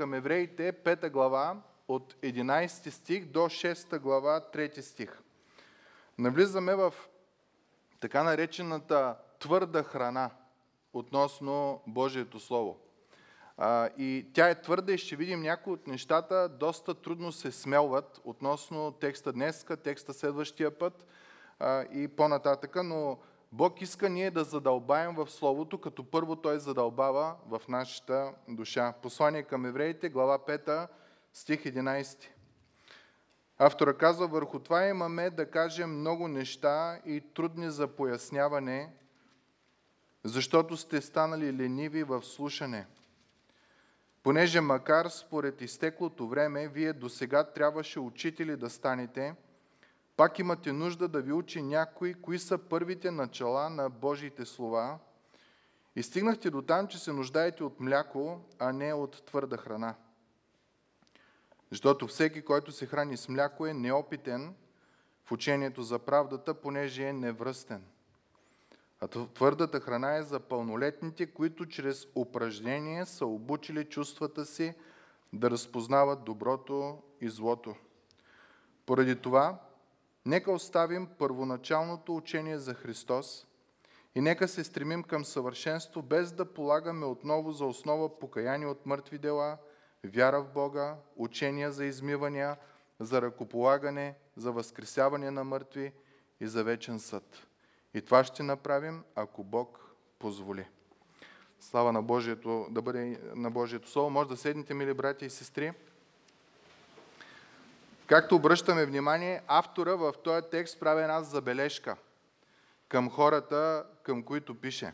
към евреите, 5 глава, от 11 стих до 6 глава, 3 стих. Навлизаме в така наречената твърда храна относно Божието Слово. и тя е твърда и ще видим някои от нещата доста трудно се смелват относно текста днеска, текста следващия път и по-нататъка, но Бог иска ние да задълбаем в Словото, като първо Той задълбава в нашата душа. Послание към евреите, глава 5, стих 11. Автора казва, върху това имаме да кажем много неща и трудни за поясняване, защото сте станали лениви в слушане. Понеже макар според изтеклото време, вие до сега трябваше учители да станете – пак имате нужда да ви учи някой, кои са първите начала на Божиите слова и стигнахте до там, че се нуждаете от мляко, а не от твърда храна. Защото всеки, който се храни с мляко, е неопитен в учението за правдата, понеже е невръстен. А твърдата храна е за пълнолетните, които чрез упражнение са обучили чувствата си да разпознават доброто и злото. Поради това, Нека оставим първоначалното учение за Христос и нека се стремим към съвършенство, без да полагаме отново за основа покаяние от мъртви дела, вяра в Бога, учения за измивания, за ръкополагане, за възкресяване на мъртви и за вечен съд. И това ще направим, ако Бог позволи. Слава на Божието, да бъде на Божието Слово. Може да седнете, мили брати и сестри. Както обръщаме внимание, автора в този текст прави една забележка към хората, към които пише.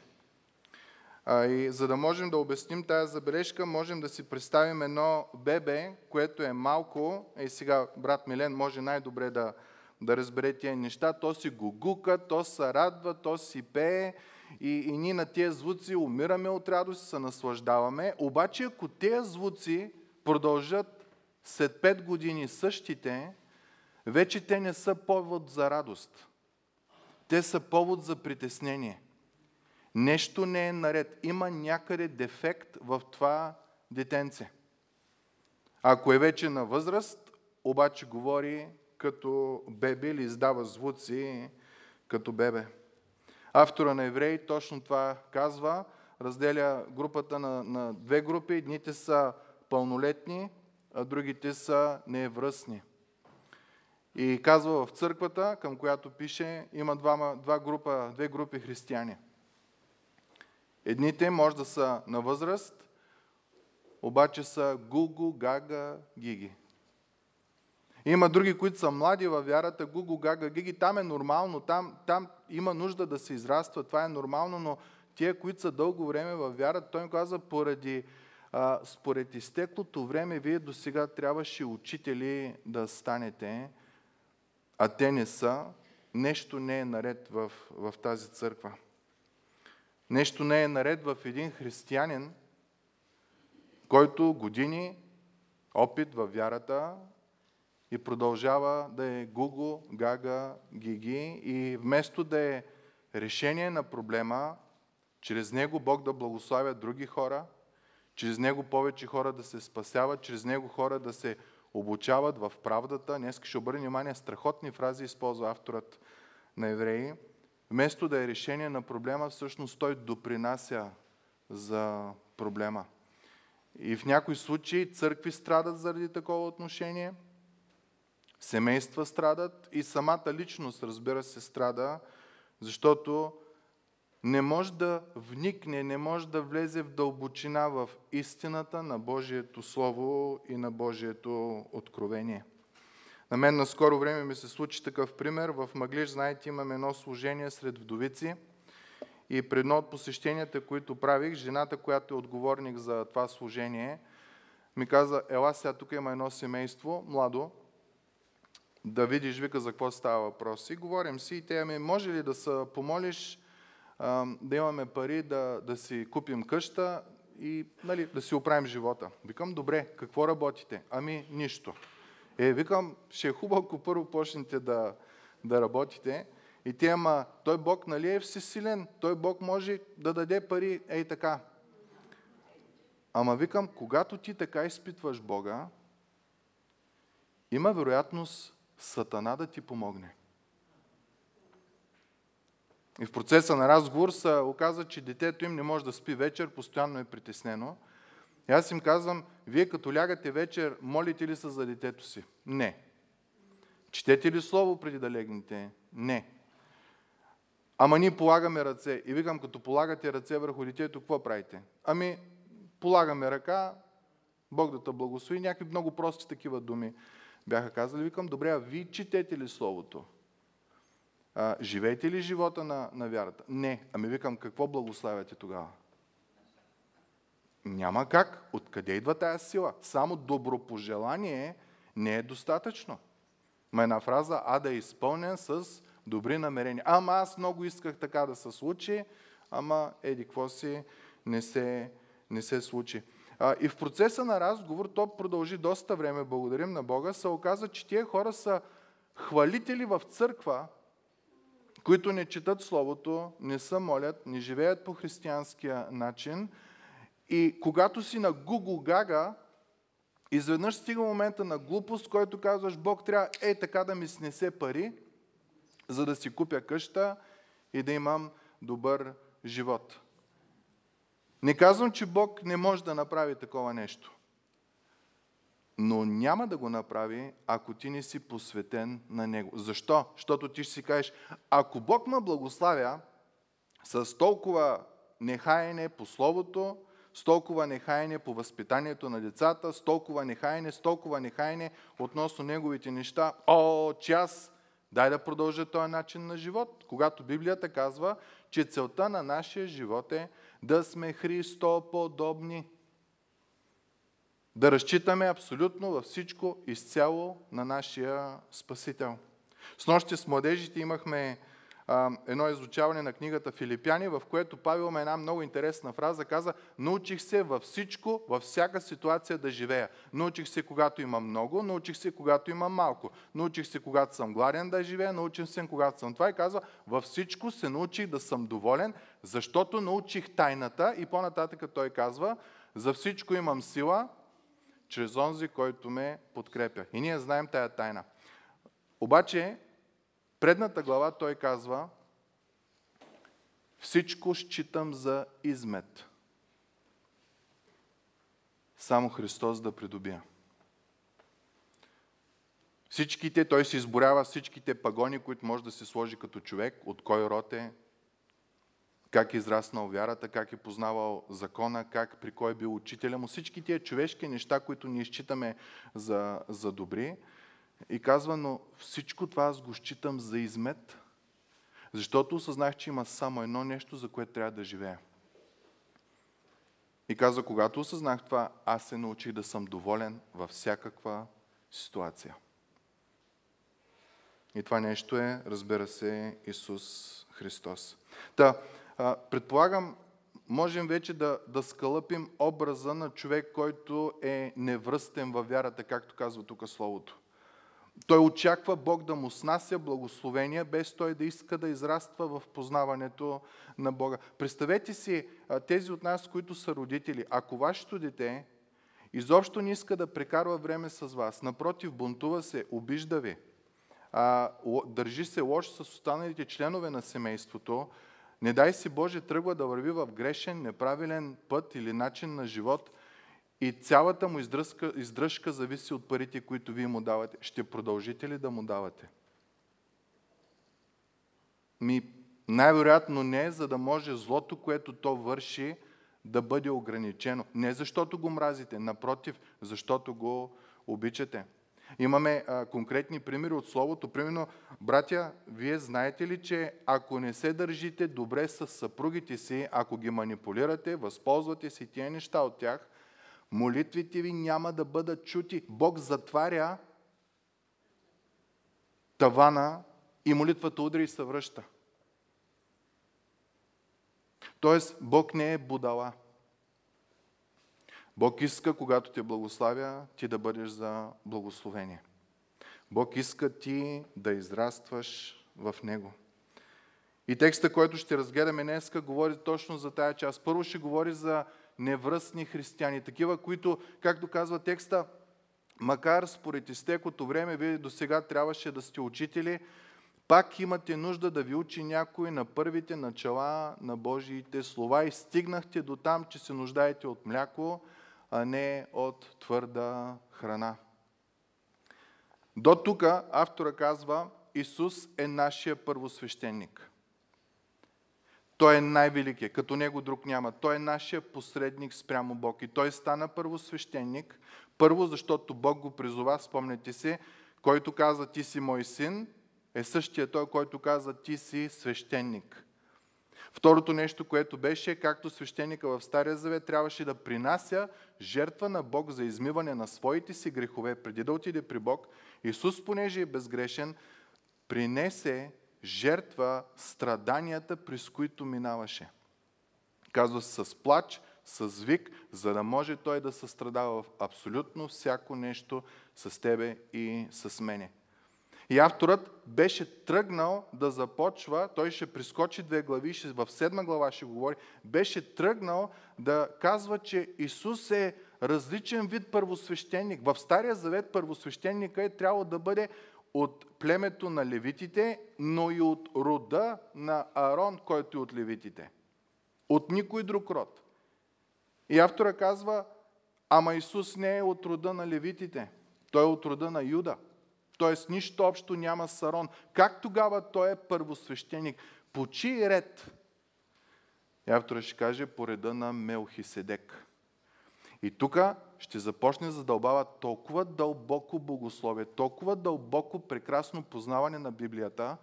И за да можем да обясним тази забележка, можем да си представим едно бебе, което е малко, и сега брат Милен може най-добре да, да разбере тия неща, то си гугука, то се радва, то си пее и, и ние на тези звуци умираме от радост и се наслаждаваме. Обаче ако тези звуци продължат след пет години същите, вече те не са повод за радост. Те са повод за притеснение. Нещо не е наред. Има някъде дефект в това детенце. Ако е вече на възраст, обаче говори като бебе или издава звуци като бебе. Автора на Евреи точно това казва. Разделя групата на, на две групи. Едните са пълнолетни, а другите са невръстни. И казва в църквата, към която пише, има два, два група, две групи християни. Едните може да са на възраст, обаче са гугу, гага, гиги. Има други, които са млади във вярата, гугу, гага, гиги. Там е нормално, там, там има нужда да се израства, това е нормално, но тия, които са дълго време във вярата, той им казва, поради а, според изтеклото време, вие до сега трябваше учители да станете, а те не са. Нещо не е наред в, в тази църква. Нещо не е наред в един християнин, който години опит във вярата и продължава да е гуго, гага, гиги и вместо да е решение на проблема, чрез него Бог да благославя други хора – чрез него повече хора да се спасяват, чрез него хора да се обучават в правдата. Днес ще обърне внимание, страхотни фрази използва авторът на евреи. Вместо да е решение на проблема, всъщност той допринася за проблема. И в някои случаи църкви страдат заради такова отношение, семейства страдат и самата личност, разбира се, страда, защото не може да вникне, не може да влезе в дълбочина в истината на Божието Слово и на Божието откровение. На мен на скоро време ми се случи такъв пример. В Маглиш, знаете, имаме едно служение сред вдовици. И при едно от посещенията, които правих, жената, която е отговорник за това служение, ми каза, ела сега тук има едно семейство, младо, да видиш, вика, за какво става въпрос. И говорим си и те ми, може ли да се помолиш да имаме пари да, да си купим къща и нали, да си оправим живота. Викам, добре, какво работите? Ами, нищо. Е, викам, ще е хубаво, ако първо почнете да, да работите. И те, ама, той Бог нали е всесилен, той Бог може да даде пари, ей така. Ама викам, когато ти така изпитваш Бога, има вероятност Сатана да ти помогне. И в процеса на разговор се оказа, че детето им не може да спи вечер, постоянно е притеснено. И аз им казвам, вие като лягате вечер, молите ли се за детето си? Не. Четете ли слово преди да легнете? Не. Ама ние полагаме ръце. И викам, като полагате ръце върху детето, какво правите? Ами, полагаме ръка, Бог да те благослови, някакви много прости такива думи бяха казали. Викам, добре, а вие четете ли Словото? А, живеете ли живота на, на вярата? Не. Ами викам, какво благославяте тогава? Няма как. Откъде идва тая сила? Само добропожелание не е достатъчно. Ма една фраза, а да е изпълнен с добри намерения. Ама аз много исках така да се случи, ама еди, какво си, не се, не се случи. А, и в процеса на разговор, то продължи доста време, благодарим на Бога, се оказа, че тия хора са хвалители в църква, които не четат Словото, не се молят, не живеят по християнския начин. И когато си на Google Гага, изведнъж стига момента на глупост, който казваш, Бог трябва е така да ми снесе пари, за да си купя къща и да имам добър живот. Не казвам, че Бог не може да направи такова нещо. Но няма да го направи, ако ти не си посветен на Него. Защо? Защото ти ще си кажеш, ако Бог ме благославя с толкова нехаяне по Словото, с толкова нехаяне по възпитанието на децата, с толкова нехаяне, с толкова нехаяне относно неговите неща, о, час, дай да продължа този начин на живот. Когато Библията казва, че целта на нашия живот е да сме Христоподобни. Да разчитаме абсолютно във всичко изцяло на нашия Спасител. С нощи с младежите имахме а, едно изучаване на книгата Филипяни, в което Павел има една много интересна фраза. Каза, научих се във всичко, във всяка ситуация да живея. Научих се, когато имам много, научих се, когато имам малко. Научих се, когато съм гладен да живея, научих се, когато съм това. И казва, във всичко се научих да съм доволен, защото научих тайната. И по-нататък той казва, за всичко имам сила, чрез онзи, който ме подкрепя. И ние знаем тая тайна. Обаче, предната глава той казва, всичко считам за измет. Само Христос да придобия. Всичките, той се изборява всичките пагони, които може да се сложи като човек, от кой род е, как е израснал вярата, как е познавал закона, как при кой е бил учителя му. Всички тия човешки неща, които ние считаме за, за добри. И казва, но всичко това аз го считам за измет, защото осъзнах, че има само едно нещо, за което трябва да живея. И казва, когато осъзнах това, аз се научих да съм доволен във всякаква ситуация. И това нещо е, разбира се, Исус Христос. Та, предполагам, можем вече да, да скалъпим образа на човек, който е невръстен във вярата, както казва тук Словото. Той очаква Бог да му снася благословения, без той да иска да израства в познаването на Бога. Представете си тези от нас, които са родители. Ако вашето дете изобщо не иска да прекарва време с вас, напротив, бунтува се, обижда ви, държи се лош с останалите членове на семейството, не дай си Боже тръгва да върви в грешен, неправилен път или начин на живот и цялата му издръжка, издръжка зависи от парите, които вие му давате. Ще продължите ли да му давате? Ми, най-вероятно не, за да може злото, което то върши, да бъде ограничено. Не защото го мразите, напротив, защото го обичате. Имаме а, конкретни примери от Словото. Примерно, братя, вие знаете ли, че ако не се държите добре с съпругите си, ако ги манипулирате, възползвате си тия неща от тях, молитвите ви няма да бъдат чути. Бог затваря тавана и молитвата удри и се връща. Тоест, Бог не е будала. Бог иска, когато те благославя, ти да бъдеш за благословение. Бог иска ти да израстваш в Него. И текста, който ще разгледаме днес, говори точно за тая част. Първо ще говори за невръстни християни, такива, които, както казва текста, макар според изтекото време, вие до сега трябваше да сте учители, пак имате нужда да ви учи някой на първите начала на Божиите слова и стигнахте до там, че се нуждаете от мляко, а не от твърда храна. До тук автора казва, Исус е нашия първосвещеник. Той е най-великият, като него друг няма. Той е нашия посредник спрямо Бог. И той стана първосвещеник. Първо, защото Бог го призова, спомняте се, който каза, ти си мой син, е същия той, който каза, ти си свещеник. Второто нещо, което беше, както свещеника в Стария Завет трябваше да принася жертва на Бог за измиване на своите си грехове, преди да отиде при Бог, Исус, понеже е безгрешен, принесе жертва страданията, през които минаваше. Казва с плач, с вик, за да може той да състрадава в абсолютно всяко нещо с тебе и с мене. И авторът беше тръгнал да започва, той ще прискочи две глави, ще, в седма глава ще говори, беше тръгнал да казва, че Исус е различен вид първосвещеник. В Стария Завет първосвещеника е трябвало да бъде от племето на левитите, но и от рода на Арон, който е от левитите. От никой друг род. И автора казва, ама Исус не е от рода на левитите. Той е от рода на Юда. Тоест нищо общо няма с Арон. Как тогава той е първосвещеник? По чий ред? И автора ще каже по реда на Мелхиседек. И тук ще започне задълбава толкова дълбоко богословие, толкова дълбоко прекрасно познаване на Библията,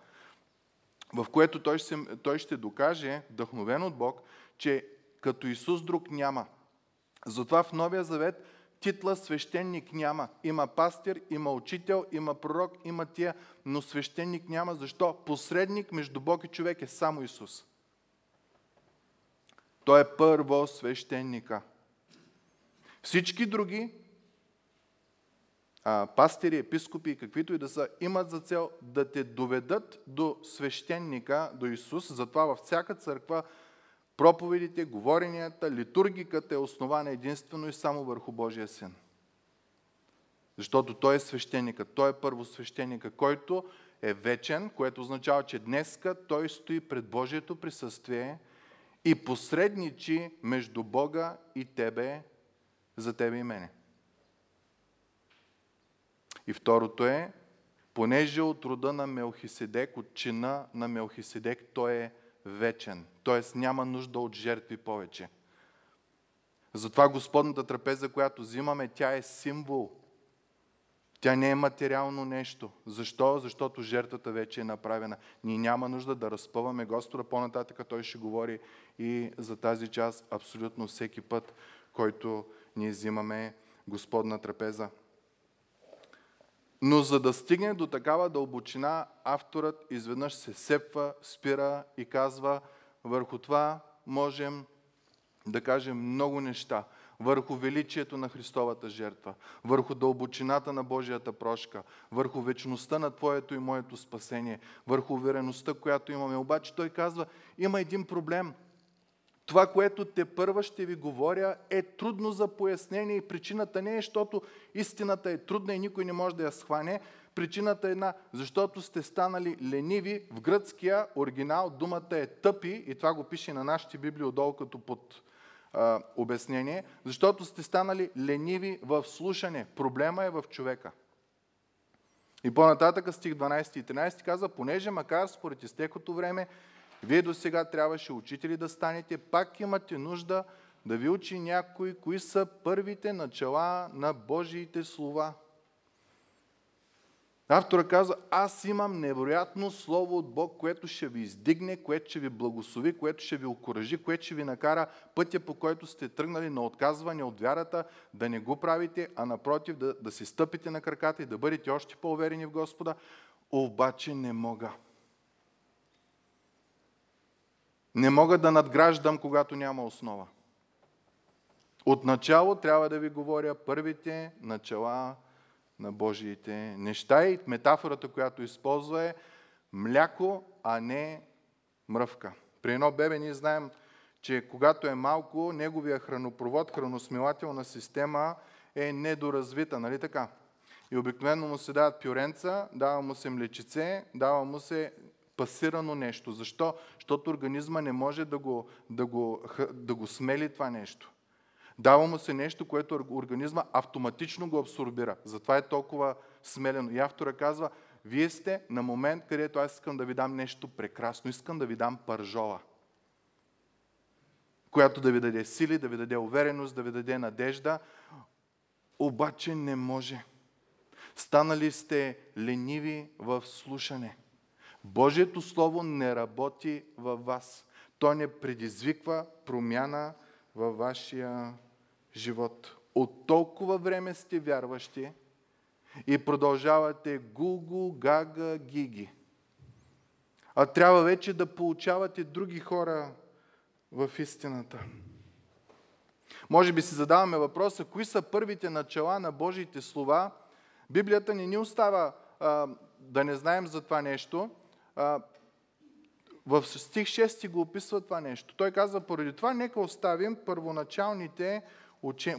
в което той ще, той ще докаже, вдъхновен от Бог, че като Исус друг няма. Затова в Новия Завет титла свещеник няма. Има пастир, има учител, има пророк, има тия, но свещеник няма. Защо? Посредник между Бог и човек е само Исус. Той е първо свещеника. Всички други а, пастири, епископи и каквито и да са, имат за цел да те доведат до свещеника, до Исус. Затова във всяка църква проповедите, говоренията, литургиката е основана единствено и само върху Божия Син. Защото Той е свещеника, Той е първосвещеника, който е вечен, което означава, че днеска Той стои пред Божието присъствие и посредничи между Бога и Тебе, за Тебе и мене. И второто е, понеже от рода на Мелхиседек, от чина на Мелхиседек, Той е вечен. Т.е. няма нужда от жертви повече. Затова Господната трапеза, която взимаме, тя е символ. Тя не е материално нещо. Защо? Защото жертвата вече е направена. Ние няма нужда да разпъваме Господа. По-нататък той ще говори и за тази част абсолютно всеки път, който ние взимаме Господна трапеза. Но за да стигне до такава дълбочина, авторът изведнъж се сепва, спира и казва, върху това можем да кажем много неща. Върху величието на Христовата жертва, върху дълбочината на Божията прошка, върху вечността на Твоето и моето спасение, върху увереността, която имаме. Обаче той казва, има един проблем. Това, което те първа ще ви говоря, е трудно за пояснение и причината не е, защото истината е трудна и никой не може да я схване. Причината е една, защото сте станали лениви. В гръцкия оригинал думата е тъпи и това го пише на нашите библии отдолу като под а, обяснение, защото сте станали лениви в слушане. Проблема е в човека. И по-нататък стих 12 и 13 казва, понеже макар според изтекото време вие до сега трябваше учители да станете, пак имате нужда да ви учи някой, кои са първите начала на Божиите слова. Автора казва, аз имам невероятно слово от Бог, което ще ви издигне, което ще ви благослови, което ще ви окоръжи, което ще ви накара пътя, по който сте тръгнали на отказване от вярата, да не го правите, а напротив да, да си стъпите на краката и да бъдете още по-уверени в Господа. Обаче не мога. Не мога да надграждам, когато няма основа. Отначало трябва да ви говоря първите начала на Божиите неща и метафората, която използва е мляко, а не мръвка. При едно бебе ние знаем, че когато е малко, неговия хранопровод, храносмилателна система е недоразвита, нали така? И обикновено му се дават пюренца, дава му се млечице, дава му се пасирано нещо. Защо? Защото организма не може да го, да го, да го смели това нещо. Дава му се нещо, което организма автоматично го абсорбира. Затова е толкова смелено. И автора казва, вие сте на момент, където аз искам да ви дам нещо прекрасно. Искам да ви дам пържола, която да ви даде сили, да ви даде увереност, да ви даде надежда. Обаче не може. Станали сте лениви в слушане. Божието Слово не работи във вас. То не предизвиква промяна във вашия живот. От толкова време сте вярващи и продължавате гугу, гага, гиги. А трябва вече да получавате други хора в истината. Може би си задаваме въпроса, кои са първите начала на Божиите слова. Библията не ни остава а, да не знаем за това нещо. В стих 6 го описва това нещо. Той казва, поради това нека оставим първоначалните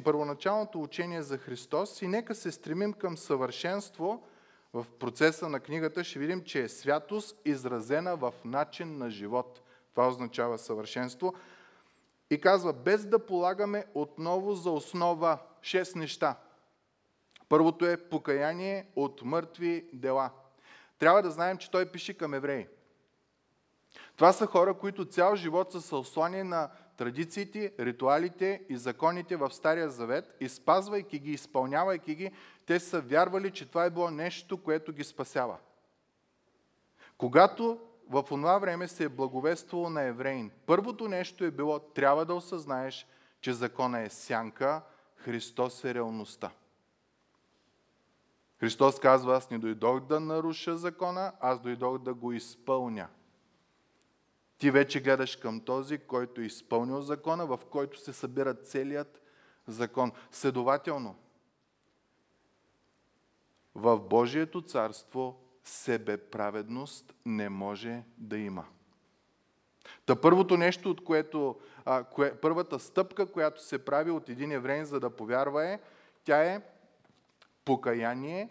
първоначалното учение за Христос и нека се стремим към съвършенство. В процеса на книгата ще видим, че е святост изразена в начин на живот. Това означава съвършенство. И казва, без да полагаме отново за основа шест неща. Първото е покаяние от мъртви дела. Трябва да знаем, че той пише към евреи. Това са хора, които цял живот са съослани на традициите, ритуалите и законите в Стария Завет и спазвайки ги, изпълнявайки ги, те са вярвали, че това е било нещо, което ги спасява. Когато в това време се е благовествало на евреин, първото нещо е било, трябва да осъзнаеш, че закона е сянка, Христос е реалността. Христос казва, аз не дойдох да наруша закона, аз дойдох да го изпълня. Ти вече гледаш към този, който е изпълнил закона, в който се събира целият закон. Следователно, в Божието царство себеправедност не може да има. Та първото нещо, от което, а, кое, първата стъпка, която се прави от един еврей, за да повярва е, тя е покаяние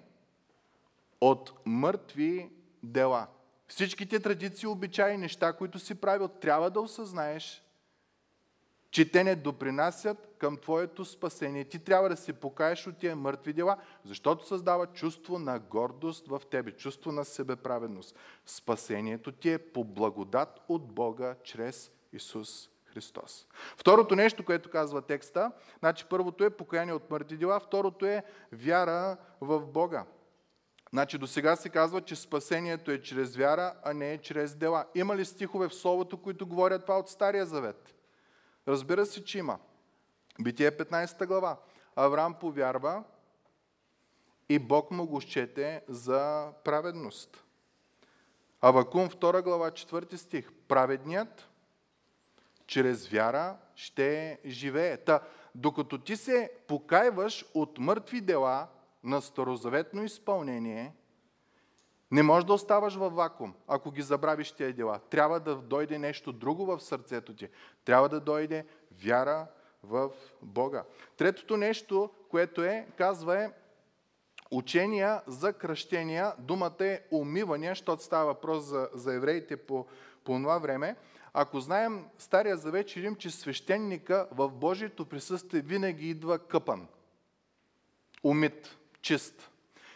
от мъртви дела. Всичките традиции, обичаи, неща, които си правил, трябва да осъзнаеш, че те не допринасят към твоето спасение. Ти трябва да се покаеш от тия мъртви дела, защото създава чувство на гордост в тебе, чувство на себеправедност. Спасението ти е по благодат от Бога чрез Исус Христос. Второто нещо, което казва текста, значи първото е покаяние от мъртви дела, второто е вяра в Бога. Значи до сега се казва, че спасението е чрез вяра, а не е чрез дела. Има ли стихове в Словото, които говорят това от Стария Завет? Разбира се, че има. Битие 15 глава. Авраам повярва и Бог му го счете за праведност. Авакум 2 глава 4 стих. Праведният чрез вяра ще живее. Та, докато ти се покайваш от мъртви дела, на старозаветно изпълнение, не можеш да оставаш във вакуум, ако ги забравиш тези дела. Трябва да дойде нещо друго в сърцето ти. Трябва да дойде вяра в Бога. Третото нещо, което е, казва е учения за кръщения. Думата е умивания, защото става въпрос за, за евреите по, по това време. Ако знаем Стария Завет, че че свещеника в Божието присъствие винаги идва къпан, умит чист.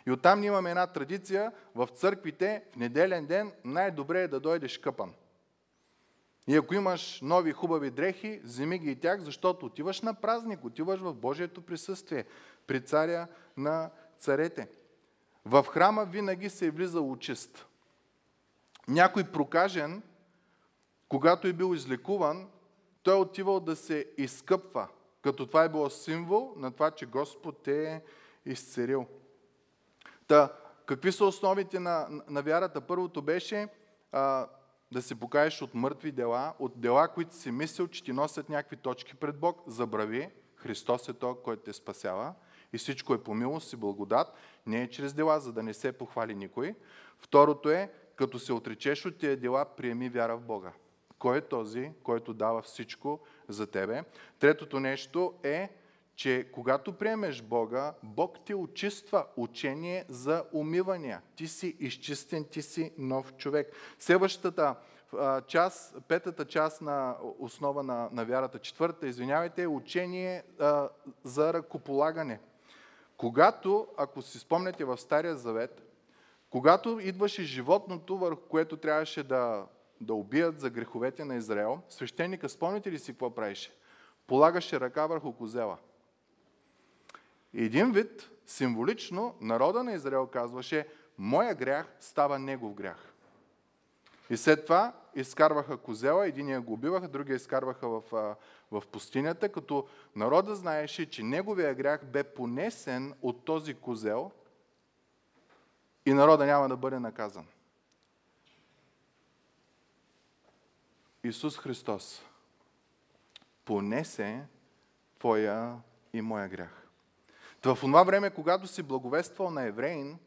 И оттам имаме една традиция в църквите в неделен ден най-добре е да дойдеш къпан. И ако имаш нови хубави дрехи, вземи ги и тях, защото отиваш на празник, отиваш в Божието присъствие, при царя на царете. В храма винаги се е влизал чист. Някой прокажен, когато е бил излекуван, той е отивал да се изкъпва, като това е било символ на това, че Господ е изцерил. Та, какви са основите на, на вярата? Първото беше а, да се покаеш от мъртви дела, от дела, които си мислил, че ти носят някакви точки пред Бог. Забрави, Христос е той, който те спасява и всичко е по милост и благодат, не е чрез дела, за да не се похвали никой. Второто е, като се отречеш от тия дела, приеми вяра в Бога. Кой е този, който дава всичко за тебе? Третото нещо е, че когато приемеш Бога, Бог ти очиства учение за умивания. Ти си изчистен, ти си нов човек. Следващата част, петата част на основа на, на вярата, четвърта, извинявайте, е учение а, за ръкополагане. Когато, ако си спомняте в Стария Завет, когато идваше животното, върху което трябваше да, да убият за греховете на Израел, свещеника, спомняте ли си какво правише? Полагаше ръка върху козела. един вид, символично, народа на Израел казваше, моя грях става негов грях. И след това изкарваха козела, единия го убиваха, другия изкарваха в, в пустинята, като народа знаеше, че неговия грях бе понесен от този козел и народа няма да бъде наказан. Исус Христос понесе твоя и моя грях. в това време, когато си благовествал на евреин,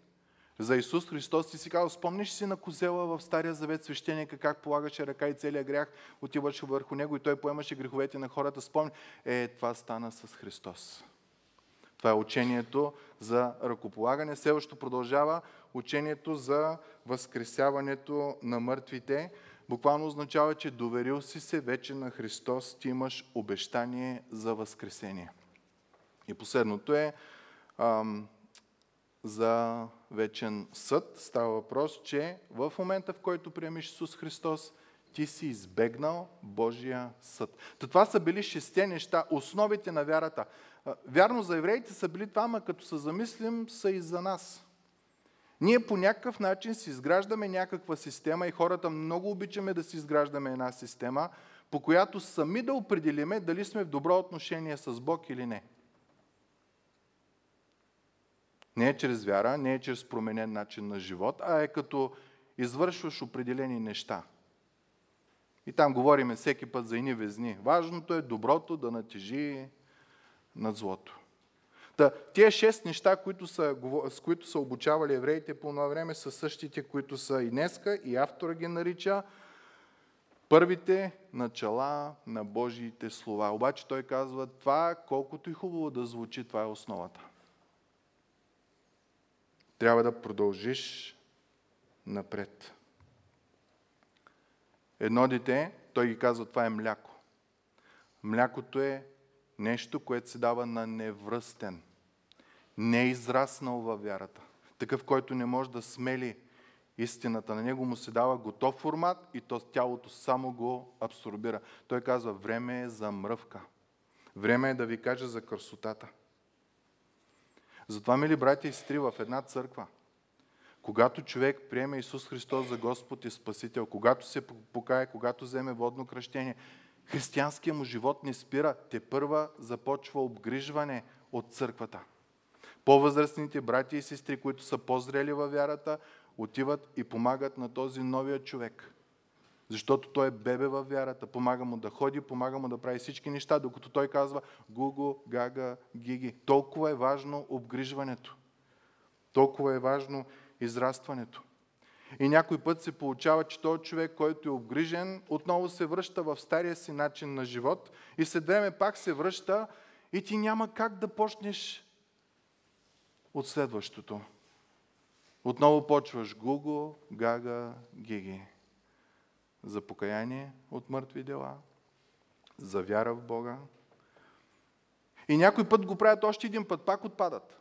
за Исус Христос, ти си казал, спомниш си на козела в Стария Завет свещеника, как полагаше ръка и целият грях отиваше върху него и той поемаше греховете на хората. Спомни, е, това стана с Христос. Това е учението за ръкополагане. Следващо продължава учението за възкресяването на мъртвите. Буквално означава, че доверил си се вече на Христос, ти имаш обещание за възкресение. И последното е ам, за вечен съд. Става въпрос, че в момента, в който приемеш Исус Христос, ти си избегнал Божия съд. То това са били шесте неща, основите на вярата. Вярно за евреите са били това, но като се замислим, са и за нас. Ние по някакъв начин си изграждаме някаква система и хората много обичаме да си изграждаме една система, по която сами да определиме дали сме в добро отношение с Бог или не. Не е чрез вяра, не е чрез променен начин на живот, а е като извършваш определени неща. И там говориме всеки път за ини везни. Важното е доброто да натежи над злото. Та, тия шест неща, които са, с които са обучавали евреите по това време, са същите, които са и днеска, и автора ги нарича първите начала на Божиите слова. Обаче той казва, това колкото и хубаво да звучи, това е основата. Трябва да продължиш напред. Едно дете, той ги казва, това е мляко. Млякото е нещо, което се дава на невръстен, не израснал във вярата. Такъв, който не може да смели истината. На него му се дава готов формат и то тялото само го абсорбира. Той казва, време е за мръвка. Време е да ви кажа за красотата. Затова, мили братя и сестри, в една църква, когато човек приеме Исус Христос за Господ и Спасител, когато се покае, когато вземе водно кръщение, християнският му живот не спира. Те първа започва обгрижване от църквата. По-възрастните брати и сестри, които са по-зрели във вярата, отиват и помагат на този новия човек. Защото той е бебе във вярата. Помага му да ходи, помага му да прави всички неща, докато той казва Гуго, Гага, Гиги. Толкова е важно обгрижването. Толкова е важно израстването. И някой път се получава, че този човек, който е обгрижен, отново се връща в стария си начин на живот и след време пак се връща и ти няма как да почнеш от следващото. Отново почваш Гуго, Гага, Гиги за покаяние от мъртви дела, за вяра в Бога. И някой път го правят още един път, пак отпадат.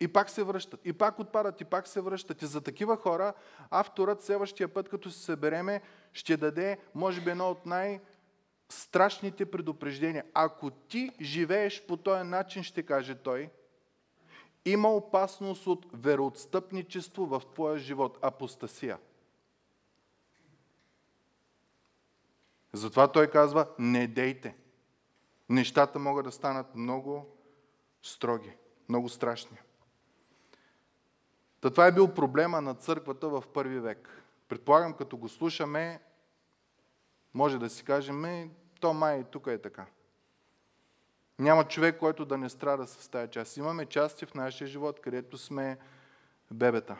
И пак се връщат. И пак отпадат, и пак се връщат. И за такива хора авторът следващия път, като се събереме, ще даде, може би, едно от най- страшните предупреждения. Ако ти живееш по този начин, ще каже той, има опасност от вероотстъпничество в твоя живот, апостасия. Затова той казва, не дейте. Нещата могат да станат много строги, много страшни. Та това е бил проблема на църквата в първи век. Предполагам, като го слушаме, може да си кажем, то май тук е така. Няма човек, който да не страда с тази част. Имаме части в нашия живот, където сме бебета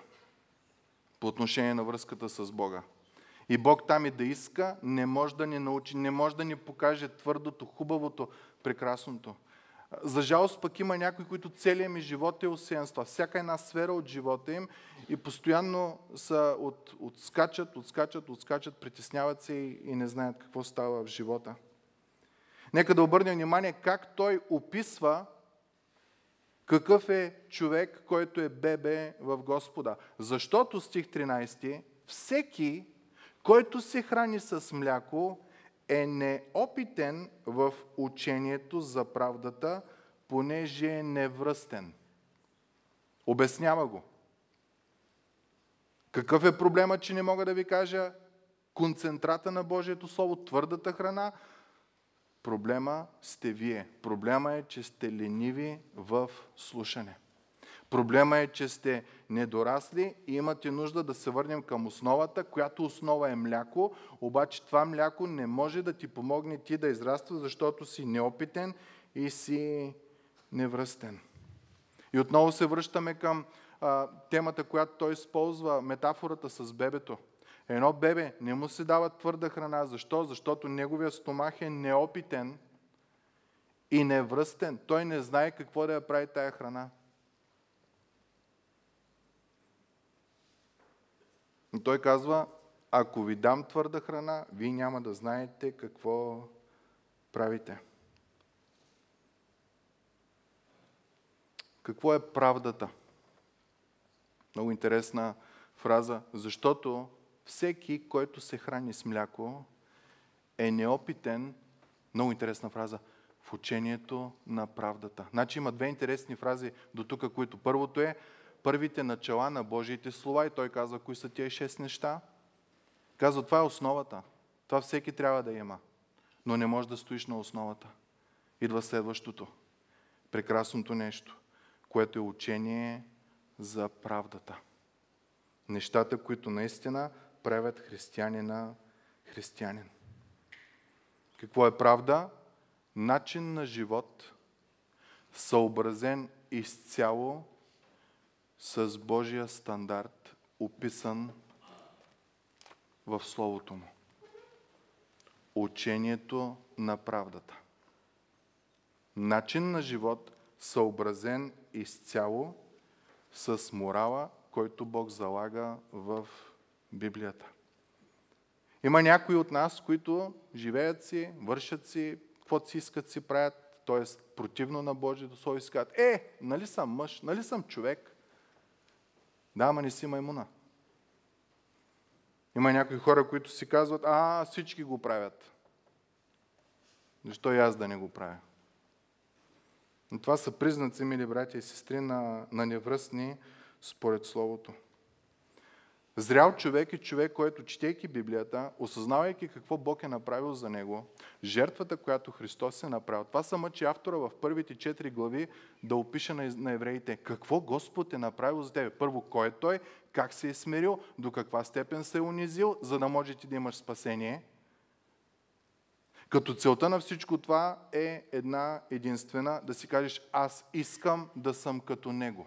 по отношение на връзката с Бога. И Бог там и да иска, не може да ни научи, не може да ни покаже твърдото, хубавото, прекрасното. За жалост пък има някои, които целият ми живот е осенства. Всяка една сфера от живота им и постоянно са от, отскачат, отскачат, отскачат, притесняват се и, и не знаят какво става в живота. Нека да обърнем внимание как той описва какъв е човек, който е бебе в Господа. Защото, стих 13, всеки, който се храни с мляко, е неопитен в учението за правдата, понеже е невръстен. Обяснява го. Какъв е проблема, че не мога да ви кажа концентрата на Божието Слово, твърдата храна? Проблема сте вие. Проблема е, че сте лениви в слушане. Проблема е, че сте недорасли и имате нужда да се върнем към основата, която основа е мляко, обаче това мляко не може да ти помогне ти да израства, защото си неопитен и си невръстен. И отново се връщаме към а, темата, която той използва, метафората с бебето. Едно бебе не му се дава твърда храна. Защо? Защото неговия стомах е неопитен и невръстен. Той не знае какво да я прави тая храна. Но той казва, ако ви дам твърда храна, вие няма да знаете какво правите. Какво е правдата? Много интересна фраза, защото всеки, който се храни с мляко, е неопитен, много интересна фраза, в учението на правдата. Значи има две интересни фрази до тук, които първото е първите начала на Божиите слова и той казва, кои са тия шест неща. Казва, това е основата. Това всеки трябва да има. Но не може да стоиш на основата. Идва следващото. Прекрасното нещо, което е учение за правдата. Нещата, които наистина правят християнина християнин. Какво е правда? Начин на живот, съобразен изцяло с Божия стандарт, описан в Словото му. Учението на правдата. Начин на живот, съобразен изцяло с морала, който Бог залага в Библията. Има някои от нас, които живеят си, вършат си, каквото си искат си правят, т.е. противно на Божието Слово и си казват, е, нали съм мъж, нали съм човек? Да, ама не си маймуна. Има някои хора, които си казват, а, всички го правят. Защо и аз да не го правя? Но това са признаци, мили братя и сестри, на, на невръстни според Словото. Зрял човек е човек, който, четейки Библията, осъзнавайки какво Бог е направил за него, жертвата, която Христос е направил. Това са мъчи автора в първите четири глави да опише на евреите какво Господ е направил за тебе. Първо, кой е Той, как се е смирил, до каква степен се е унизил, за да можеш ти да имаш спасение. Като целта на всичко това е една единствена, да си кажеш, аз искам да съм като Него.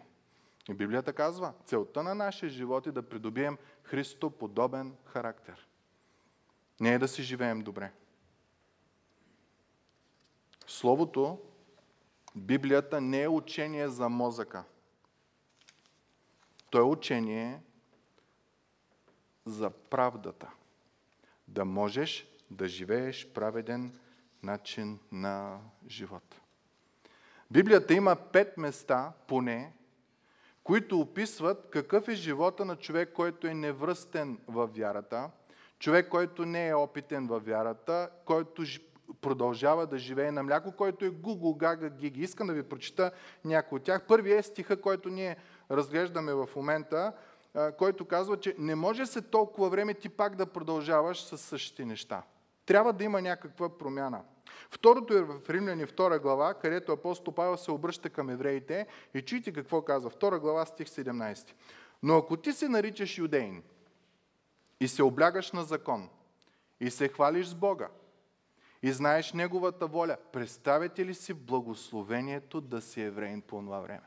И Библията казва, целта на нашия живот е да придобием Христо подобен характер. Не е да си живеем добре. Словото, Библията не е учение за мозъка. То е учение за правдата. Да можеш да живееш праведен начин на живот. Библията има пет места, поне, които описват какъв е живота на човек, който е невръстен във вярата, човек, който не е опитен във вярата, който продължава да живее на мляко, който е гугу, гага, гиги. Искам да ви прочита някои от тях. Първият е стиха, който ние разглеждаме в момента, който казва, че не може се толкова време ти пак да продължаваш с същите неща. Трябва да има някаква промяна. Второто е в Римляни 2 глава, където апостол Павел се обръща към евреите и чуйте какво казва. 2 глава, стих 17. Но ако ти се наричаш юдейн и се облягаш на закон и се хвалиш с Бога и знаеш Неговата воля, представете ли си благословението да си евреин по това време?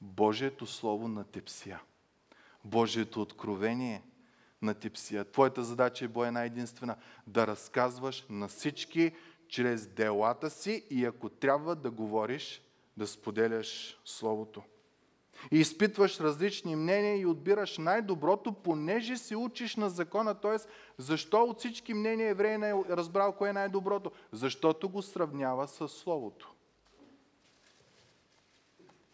Божието Слово на тепсия. Божието откровение на типсия. Твоята задача е била една единствена да разказваш на всички чрез делата си и ако трябва да говориш, да споделяш Словото. И изпитваш различни мнения и отбираш най-доброто, понеже си учиш на закона. Т.е. защо от всички мнения евреи не е разбрал кое е най-доброто? Защото го сравнява с Словото.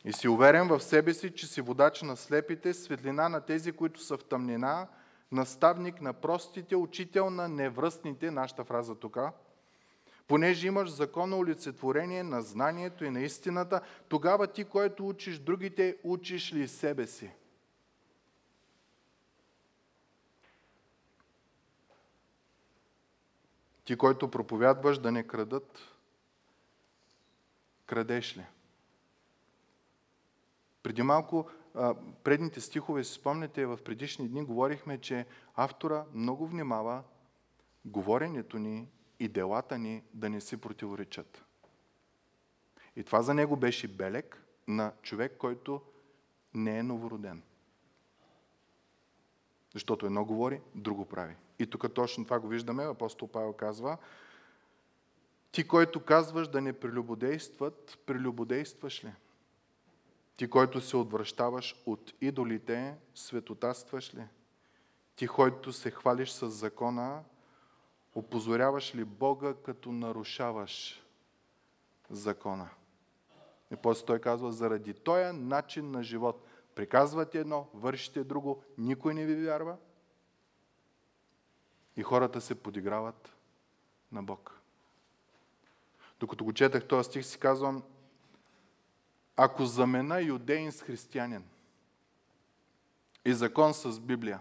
И си уверен в себе си, че си водач на слепите, светлина на тези, които са в тъмнина, наставник на простите, учител на невръстните, нашата фраза тук, понеже имаш законно олицетворение на знанието и на истината, тогава ти, който учиш другите, учиш ли себе си? Ти, който проповядваш да не крадат, крадеш ли? Преди малко, предните стихове, си спомняте, в предишни дни говорихме, че автора много внимава говоренето ни и делата ни да не си противоречат. И това за него беше белег на човек, който не е новороден. Защото едно говори, друго прави. И тук точно това го виждаме. Апостол Павел казва, ти, който казваш да не прелюбодействат, прелюбодействаш ли? Ти, който се отвръщаваш от идолите, светотастваш ли? Ти, който се хвалиш с закона, опозоряваш ли Бога, като нарушаваш закона? И после той казва, заради този начин на живот. Приказвате едно, вършите друго, никой не ви вярва. И хората се подиграват на Бог. Докато го четах този стих, си казвам, ако замена юдеин с християнин и закон с Библия,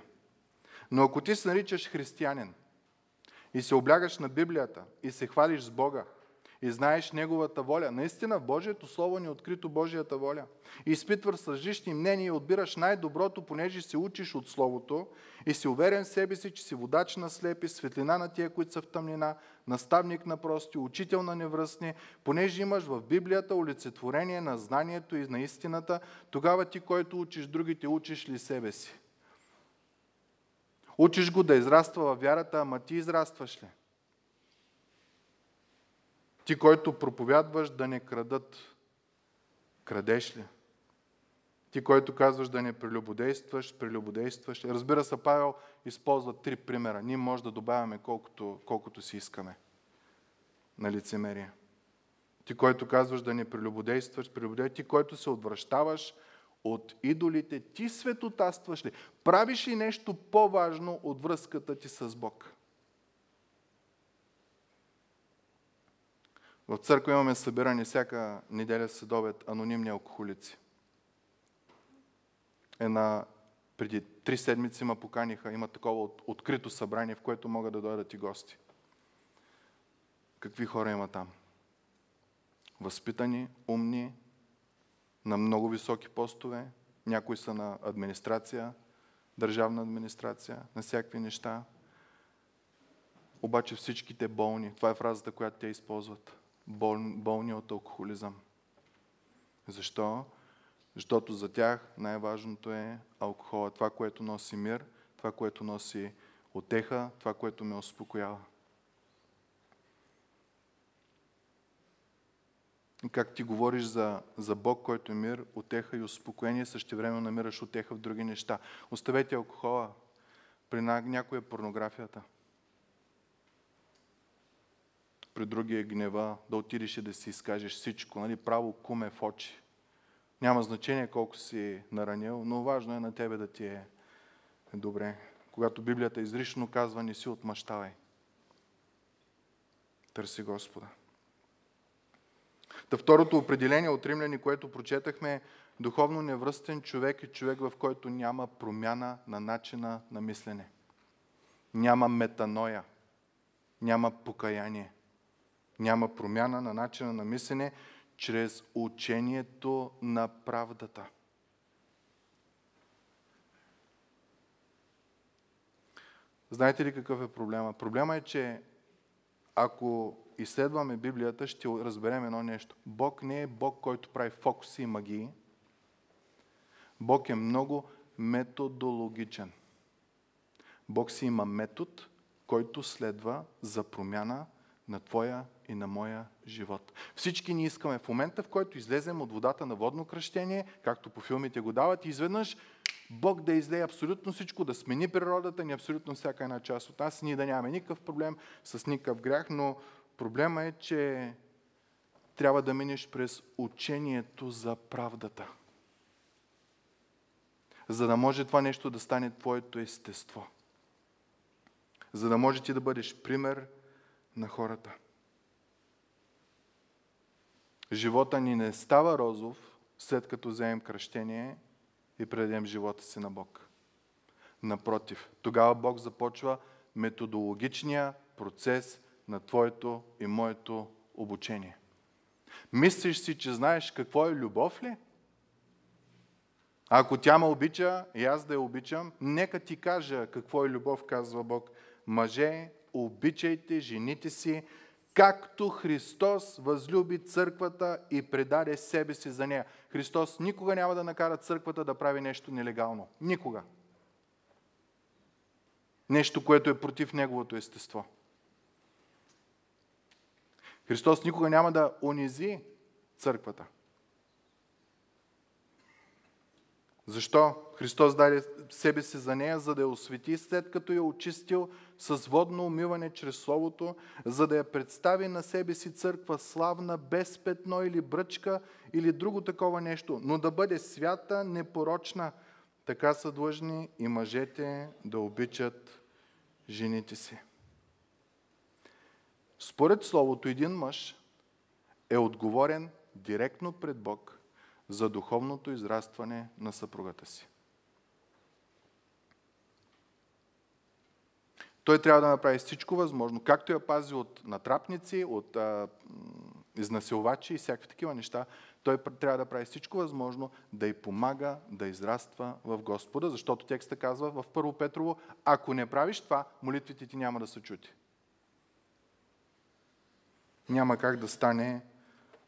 но ако ти се наричаш християнин и се облягаш на Библията и се хвалиш с Бога и знаеш Неговата воля, наистина Божието Слово ни е открито Божията воля. И изпитваш различни мнения и отбираш най-доброто, понеже се учиш от Словото и си уверен в себе си, че си водач на слепи, светлина на тия, които са в тъмнина, наставник на прости, учител на невръстни, понеже имаш в Библията олицетворение на знанието и на истината, тогава ти, който учиш другите, учиш ли себе си? Учиш го да израства във вярата, ама ти израстваш ли? Ти, който проповядваш да не крадат, крадеш ли? Ти, който казваш да не прелюбодействаш, прелюбодействаш. Разбира се, Павел използва три примера. Ние може да добавяме колкото, колкото си искаме на лицемерие. Ти, който казваш да не прелюбодействаш, прелюбодействаш. Ти, който се отвръщаваш от идолите, ти светотастваш ли? Правиш ли нещо по-важно от връзката ти с Бог? В църква имаме събиране всяка неделя следобед анонимни алкохолици. Една, преди три седмици ма поканиха, има такова открито събрание, в което могат да дойдат и гости. Какви хора има там? Възпитани, умни, на много високи постове, някои са на администрация, държавна администрация, на всякакви неща. Обаче всичките болни, това е фразата, която те използват, болни от алкохолизъм. Защо? Защото за тях най-важното е алкохола. Това, което носи мир, това, което носи отеха, това, което ме успокоява. Как ти говориш за, за Бог, който е мир, отеха и успокоение, също време намираш отеха в други неща. Оставете алкохола. При е порнографията. При другия е гнева, да отидеш и да си изкажеш всичко. Нали? Право куме в очи. Няма значение колко си наранил, но важно е на тебе да ти е добре. Когато Библията изрично казва, не си отмъщавай. Търси Господа. Та второто определение от римляни, което прочетахме, е духовно невръстен човек е човек, в който няма промяна на начина на мислене. Няма метаноя. Няма покаяние. Няма промяна на начина на мислене чрез учението на правдата. Знаете ли какъв е проблема? Проблема е, че ако изследваме Библията, ще разберем едно нещо. Бог не е Бог, който прави фокуси и магии. Бог е много методологичен. Бог си има метод, който следва за промяна на твоя и на моя живот. Всички ни искаме в момента, в който излезем от водата на водно кръщение, както по филмите го дават, и изведнъж Бог да излее абсолютно всичко, да смени природата ни, абсолютно всяка една част от нас, ние да нямаме никакъв проблем с никакъв грях, но проблема е, че трябва да минеш през учението за правдата. За да може това нещо да стане твоето естество. За да може ти да бъдеш пример на хората. Живота ни не става розов, след като вземем кръщение и предадем живота си на Бог. Напротив, тогава Бог започва методологичния процес на твоето и моето обучение. Мислиш си, че знаеш какво е любов ли? Ако тя ме обича и аз да я обичам, нека ти кажа какво е любов, казва Бог. Мъже, обичайте жените си, както Христос възлюби църквата и предаде себе си за нея. Христос никога няма да накара църквата да прави нещо нелегално. Никога. Нещо, което е против Неговото естество. Христос никога няма да унизи църквата. Защо? Христос даде себе си за нея, за да я освети, след като я очистил с водно умиване чрез Словото, за да я представи на себе си църква славна, без петно или бръчка или друго такова нещо, но да бъде свята, непорочна. Така са длъжни и мъжете да обичат жените си. Според Словото, един мъж е отговорен директно пред Бог за духовното израстване на съпругата си. Той трябва да направи всичко възможно, както я пази от натрапници, от а, изнасилвачи и всякакви такива неща. Той трябва да прави всичко възможно да й помага да израства в Господа, защото текста казва в Първо Петрово, ако не правиш това, молитвите ти няма да се чути. Няма как да стане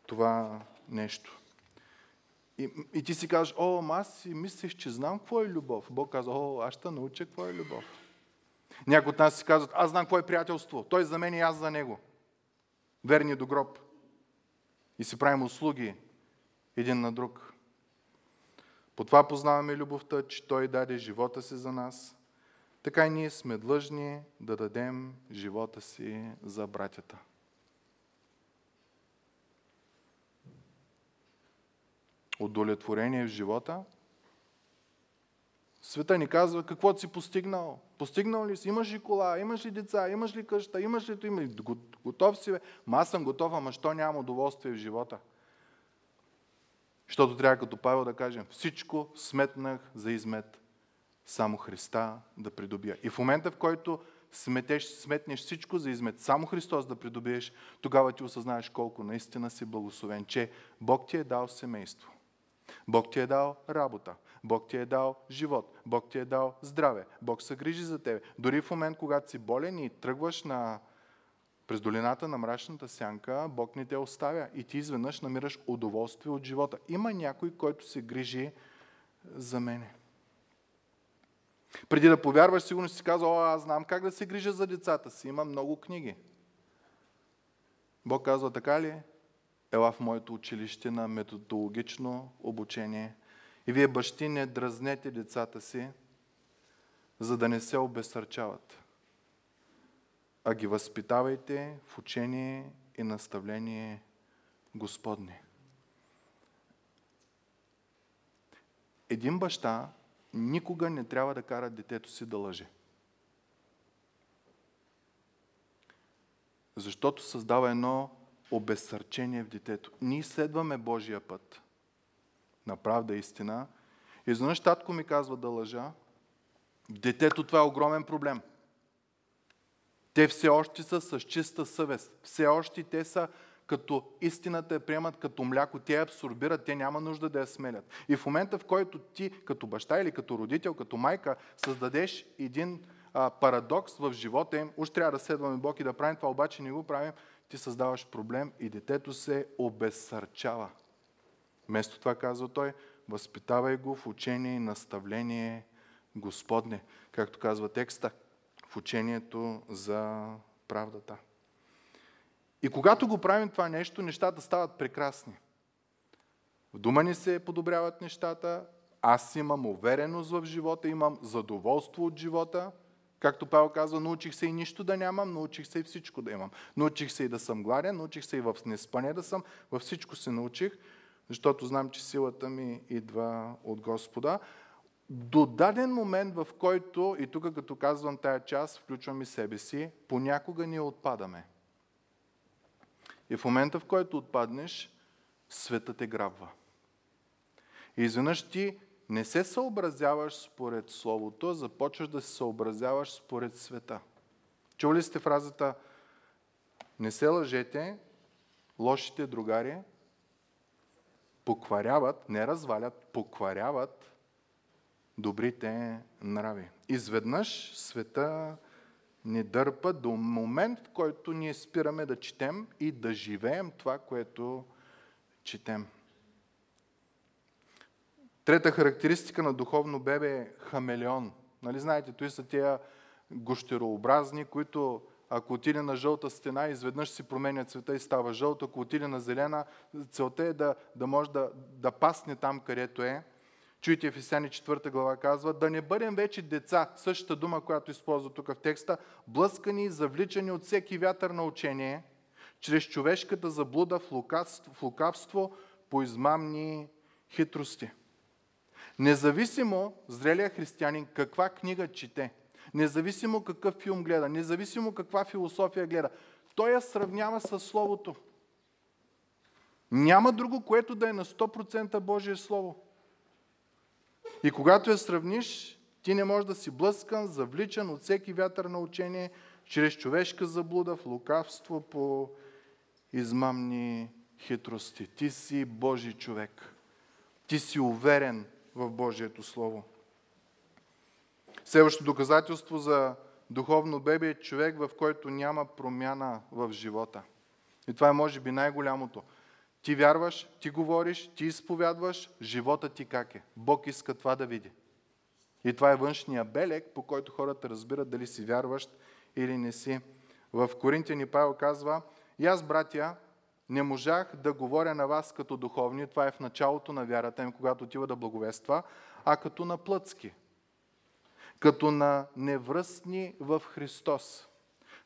това нещо. И, и ти си кажеш, о, аз си мислех, че знам какво е любов. Бог казва, о, аз ще науча какво е любов. Някои от нас си казват, аз знам какво е приятелство. Той за мен и аз за него. Верни до гроб. И си правим услуги един на друг. По това познаваме любовта, че Той даде живота си за нас. Така и ние сме длъжни да дадем живота си за братята. Удовлетворение в живота. Света ни казва какво си постигнал. Постигнал ли си? Имаш ли кола? Имаш ли деца? Имаш ли къща? Имаш ли това? Готов си, бе? Ма аз съм готов, ама що нямам удоволствие в живота? Защото трябва като Павел да кажем, всичко сметнах за измет. Само Христа да придобия. И в момента, в който сметеш, сметнеш всичко за измет, само Христос да придобиеш, тогава ти осъзнаеш колко наистина си благословен, че Бог ти е дал семейство. Бог ти е дал работа. Бог ти е дал живот. Бог ти е дал здраве. Бог се грижи за тебе. Дори в момент, когато си болен и тръгваш на, през долината на мрачната сянка, Бог не те оставя и ти изведнъж намираш удоволствие от живота. Има някой, който се грижи за мене. Преди да повярваш, сигурно си казал, о, аз знам как да се грижа за децата си. Има много книги. Бог казва, така ли? Ела в моето училище на методологично обучение. И вие, бащи, не дразнете децата си, за да не се обесърчават, а ги възпитавайте в учение и наставление Господне. Един баща никога не трябва да кара детето си да лъже. Защото създава едно обезсърчение в детето. Ние следваме Божия път на правда истина. Изведнъж татко ми казва да лъжа. Детето това е огромен проблем. Те все още са с чиста съвест. Все още те са като истината я приемат като мляко, те я абсорбират, те няма нужда да я смелят. И в момента, в който ти като баща или като родител, като майка, създадеш един а, парадокс в живота им, уж трябва да следваме Бог и да правим това, обаче не го правим, ти създаваш проблем и детето се обезсърчава. Вместо това казва той, възпитавай го в учение и наставление Господне. Както казва текста, в учението за правдата. И когато го правим това нещо, нещата стават прекрасни. В дума ни се подобряват нещата, аз имам увереност в живота, имам задоволство от живота. Както Павел казва, научих се и нищо да нямам, научих се и всичко да имам. Научих се и да съм гладен, научих се и в неспане да съм, във всичко се научих, защото знам, че силата ми идва от Господа. До даден момент, в който, и тук като казвам тая част, включвам и себе си, понякога ние отпадаме. И в момента, в който отпаднеш, светът те грабва. И изведнъж ти не се съобразяваш според Словото, започваш да се съобразяваш според света. Чули сте фразата Не се лъжете, лошите другари покваряват, не развалят, покваряват добрите нрави. Изведнъж света ни дърпа до момент, в който ние спираме да четем и да живеем това, което четем. Трета характеристика на духовно бебе е хамелеон. Нали знаете, той са тия гощерообразни, които ако отиде на жълта стена, изведнъж си променя цвета и става жълто. Ако отиде на зелена, целта е да, да може да, да пасне там, където е. Чуйте, Ефесяни 4 глава казва, да не бъдем вече деца, същата дума, която използва тук в текста, блъскани и завличани от всеки вятър на учение, чрез човешката заблуда в лукавство, в лукавство по измамни хитрости. Независимо зрелия християнин каква книга чете, независимо какъв филм гледа, независимо каква философия гледа, той я сравнява с Словото. Няма друго, което да е на 100% Божие Слово. И когато я сравниш, ти не можеш да си блъскан, завличан от всеки вятър на учение, чрез човешка заблуда, в лукавство, по измамни хитрости. Ти си Божий човек. Ти си уверен в Божието Слово. Следващото доказателство за духовно бебе е човек, в който няма промяна в живота. И това е може би най-голямото – ти вярваш, ти говориш, ти изповядваш, живота ти как е. Бог иска това да види. И това е външния белег, по който хората разбират дали си вярващ или не си. В Коринтияни Павел казва, и аз, братя, не можах да говоря на вас като духовни, това е в началото на вярата им, когато отива да благовества, а като на плъцки, като на невръстни в Христос.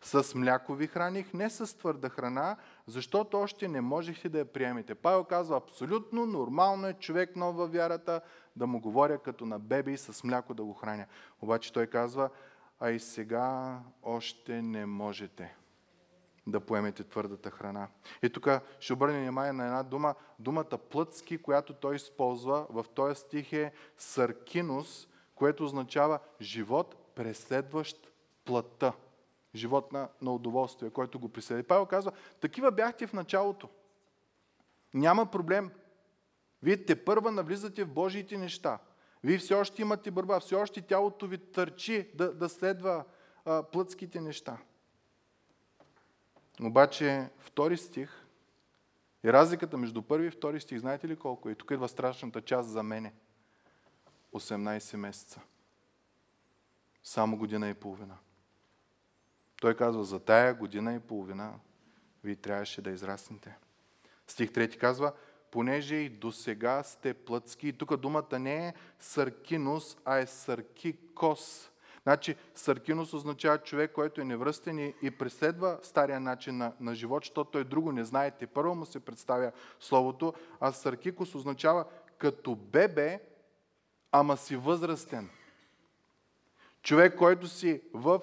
С мляко ви храних, не с твърда храна, защото още не можехте да я приемете. Павел казва, абсолютно нормално е човек нов във вярата да му говоря като на бебе и с мляко да го храня. Обаче той казва, а и сега още не можете да поемете твърдата храна. И тук ще обърнем внимание на една дума. Думата плътски, която той използва в този стих е саркинус, което означава живот, преследващ плътта живот на, на удоволствие, който го преследва. Павел казва, такива бяхте в началото. Няма проблем. Вие те първа навлизате в Божиите неща. Вие все още имате борба, все още тялото ви търчи да, да следва а, плътските неща. Обаче втори стих и разликата между първи и втори стих, знаете ли колко е? Тук идва страшната част за мене. 18 месеца. Само година и половина. Той казва, за тая година и половина вие трябваше да израснете. Стих 3 казва, понеже и до сега сте плътски. И тук думата не е саркинус, а е саркикос. Значи саркинус означава човек, който е невръстен и, и преследва стария начин на, на живот, защото той друго не знаете. Първо му се представя словото, а саркикос означава като бебе, ама си възрастен. Човек, който си в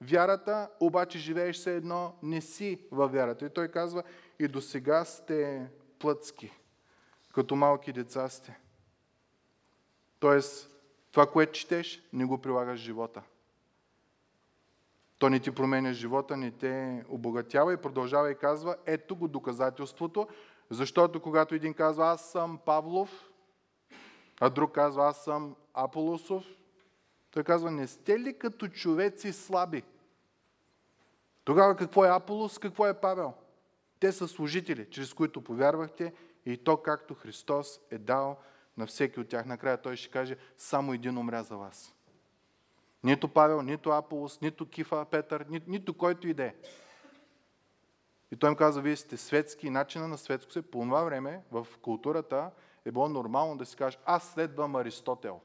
вярата, обаче живееш се едно, не си във вярата. И той казва, и до сега сте плъцки, като малки деца сте. Тоест, това, което четеш, не го прилагаш в живота. То не ти променя живота, не те обогатява и продължава и казва, ето го доказателството, защото когато един казва, аз съм Павлов, а друг казва, аз съм Аполосов, той казва, не сте ли като човеци слаби? Тогава какво е Аполос, какво е Павел? Те са служители, чрез които повярвахте и то както Христос е дал на всеки от тях. Накрая той ще каже, само един умря за вас. Нито Павел, нито Аполос, нито Кифа, Петър, ни, нито който и да е. И той им каза, вие сте светски и начина на светско се. По това време в културата е било нормално да си кажеш, аз следвам Аристотел.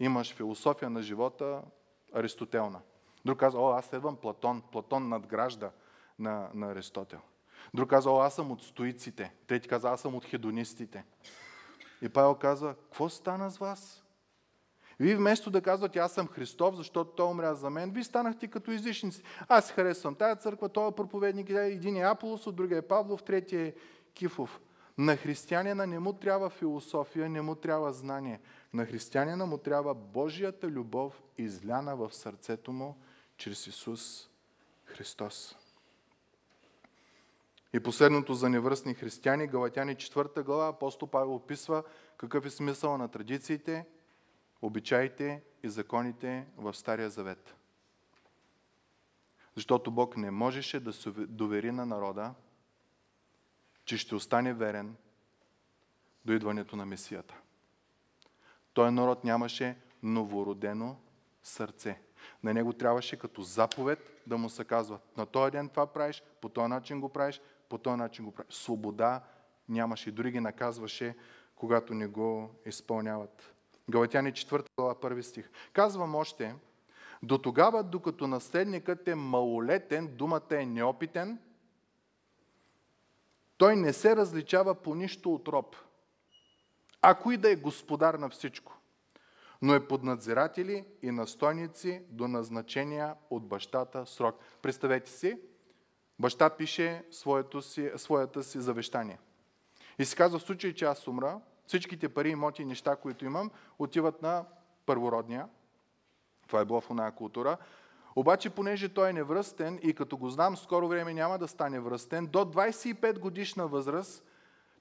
Имаш философия на живота Аристотелна. Друг каза, о, аз следвам Платон. Платон надгражда на, на Аристотел. Друг каза, о, аз съм от стоиците. Трети каза, аз съм от хедонистите. И Павел казва, какво стана с вас? Вие вместо да казвате, аз съм Христов, защото Той умря за мен, вие станахте като излишници. Аз харесвам тая църква, той е проповедник, един е Аполос, от другия е Павлов, третия е Кифов. На християнина не му трябва философия, не му трябва знание. На християнина му трябва Божията любов, изляна в сърцето му чрез Исус Христос. И последното за невръстни християни, Галатяни 4 глава, апостол Павел описва какъв е смисъл на традициите, обичаите и законите в Стария Завет. Защото Бог не можеше да се довери на народа, че ще остане верен до идването на Месията. Той народ нямаше новородено сърце. На него трябваше като заповед да му се казва, на този ден това правиш, по този начин го правиш, по този начин го правиш. Свобода нямаше, дори ги наказваше, когато не го изпълняват. Галатяни 4 глава, първи стих. Казвам още, до тогава, докато наследникът е малолетен, думата е неопитен, той не се различава по нищо от роб. Ако и да е господар на всичко, но е под надзиратели и настойници до назначения от бащата срок. Представете си, баща пише своето си, своята си завещание. И се казва в случай, че аз умра, Всичките пари, имоти и неща, които имам, отиват на първородния. Това е било в оная култура. Обаче, понеже той е невръстен и като го знам, скоро време няма да стане връстен, до 25 годишна възраст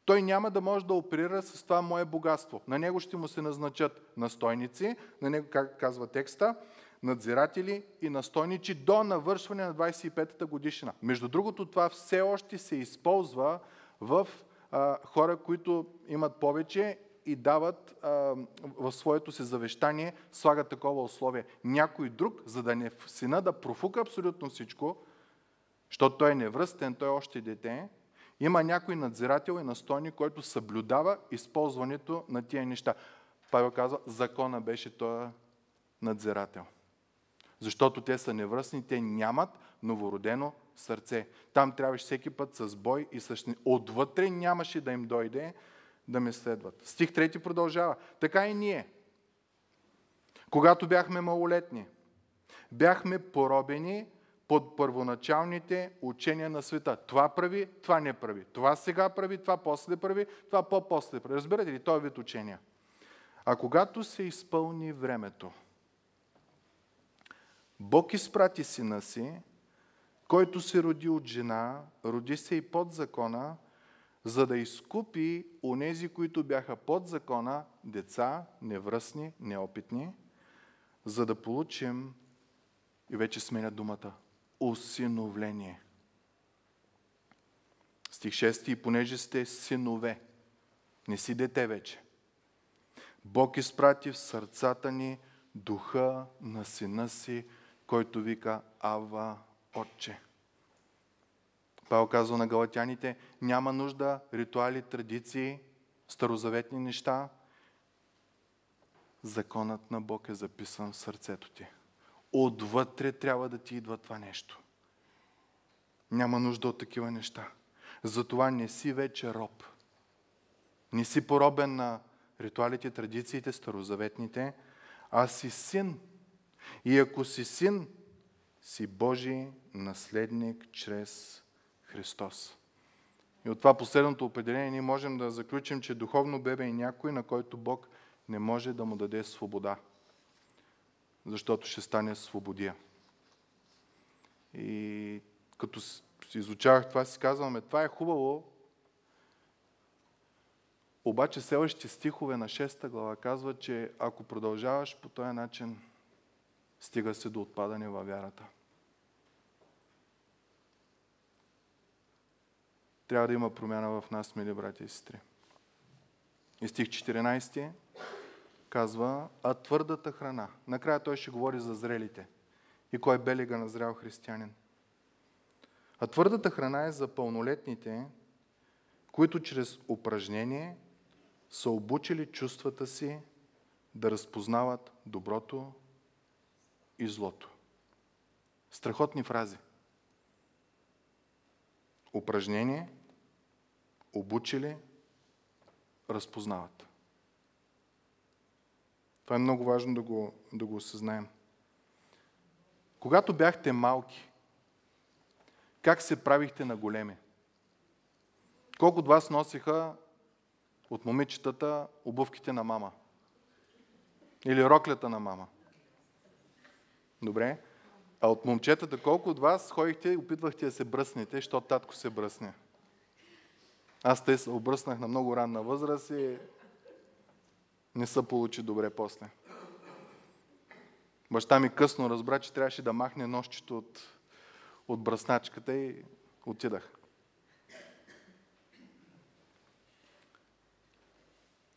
той няма да може да оперира с това мое богатство. На него ще му се назначат настойници, на него, как казва текста, надзиратели и настойничи до навършване на 25-та годишна. Между другото, това все още се използва в а, хора, които имат повече и дават а, в своето си завещание, слагат такова условие. Някой друг, за да не сина да профука абсолютно всичко, защото той е невръстен, той е още дете, има някой надзирател и настойник, който съблюдава използването на тия неща. Павел казва, закона беше този надзирател. Защото те са невръстни, те нямат новородено сърце. Там трябваше всеки път с бой и с... Отвътре нямаше да им дойде да ме следват. Стих 3 продължава. Така и ние. Когато бяхме малолетни, бяхме поробени под първоначалните учения на света. Това прави, това не прави. Това сега прави, това после прави, това по-после прави. Разбирате ли? Той вид учения. А когато се изпълни времето, Бог изпрати сина си, който се роди от жена, роди се и под закона, за да изкупи онези, които бяха под закона, деца, невръстни, неопитни, за да получим, и вече сменя думата, усиновление. Стих 6. И понеже сте синове, не си дете вече, Бог изпрати в сърцата ни духа на сина си, който вика Ава Отче. Павел казва на галатяните, няма нужда ритуали, традиции, старозаветни неща. Законът на Бог е записан в сърцето ти. Отвътре трябва да ти идва това нещо. Няма нужда от такива неща. Затова не си вече роб. Не си поробен на ритуалите, традициите, старозаветните, а си син. И ако си син, си Божий наследник чрез Христос. И от това последното определение ние можем да заключим, че духовно бебе е някой, на който Бог не може да му даде свобода, защото ще стане свободия. И като изучавах това, си казваме, това е хубаво, обаче следващите стихове на 6 глава казват, че ако продължаваш по този начин, стига се до отпадане във вярата. Трябва да има промяна в нас, мили брати и сестри. И стих 14. казва, а твърдата храна. Накрая той ще говори за зрелите. И кой е белега на зрял християнин. А твърдата храна е за пълнолетните, които чрез упражнение са обучили чувствата си да разпознават доброто и злото. Страхотни фрази. Упражнение, обучили, разпознават. Това е много важно да го, да го осъзнаем. Когато бяхте малки, как се правихте на големи? Колко от вас носиха от момичетата обувките на мама? Или роклята на мама? Добре. А от момчетата, колко от вас ходихте и опитвахте да се бръснете, защото татко се бръсне? Аз те се обръснах на много ранна възраст и не се получи добре после. Баща ми късно разбра, че трябваше да махне нощчето от, от бръсначката и отидах.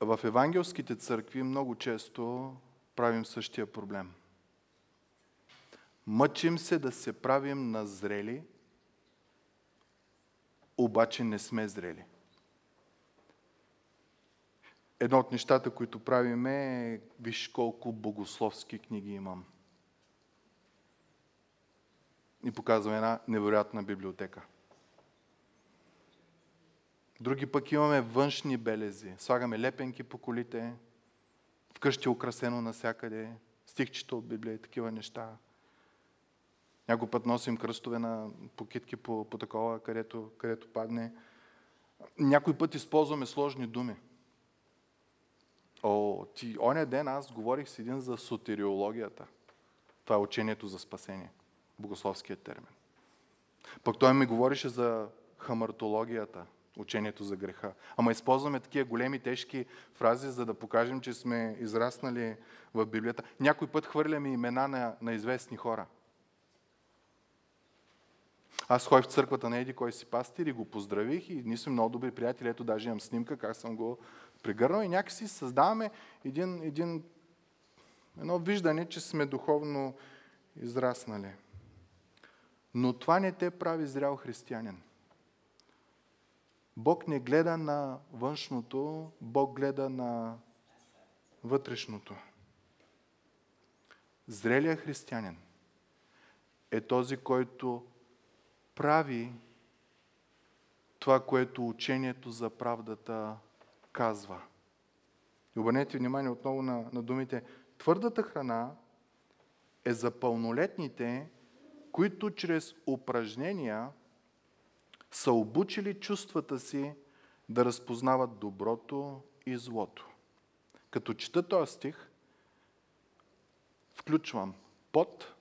В евангелските църкви много често правим същия проблем. Мъчим се да се правим на зрели, обаче не сме зрели. Едно от нещата, които правим е, виж колко богословски книги имам. И показваме една невероятна библиотека. Други пък имаме външни белези. Слагаме лепенки по колите, вкъщи украсено насякъде, стихчета от Библия и такива неща. Някой път носим кръстове на покитки по, по такова, където, където падне. Някой път използваме сложни думи. О, ти, оня ден аз говорих с един за сотериологията. Това е учението за спасение. Богословският термин. Пък той ми говореше за хамартологията, учението за греха. Ама използваме такива големи, тежки фрази, за да покажем, че сме израснали в Библията. Някой път хвърляме имена на, на известни хора. Аз ходих в църквата на Еди, кой си пастир и го поздравих и ние сме много добри приятели. Ето даже имам снимка, как съм го прегърнал и някакси създаваме един, един, едно виждане, че сме духовно израснали. Но това не те прави зрял християнин. Бог не гледа на външното, Бог гледа на вътрешното. Зрелият християнин е този, който прави това, което учението за правдата казва. И обърнете внимание отново на, на думите. Твърдата храна е за пълнолетните, които чрез упражнения са обучили чувствата си да разпознават доброто и злото. Като чета този стих, включвам пот,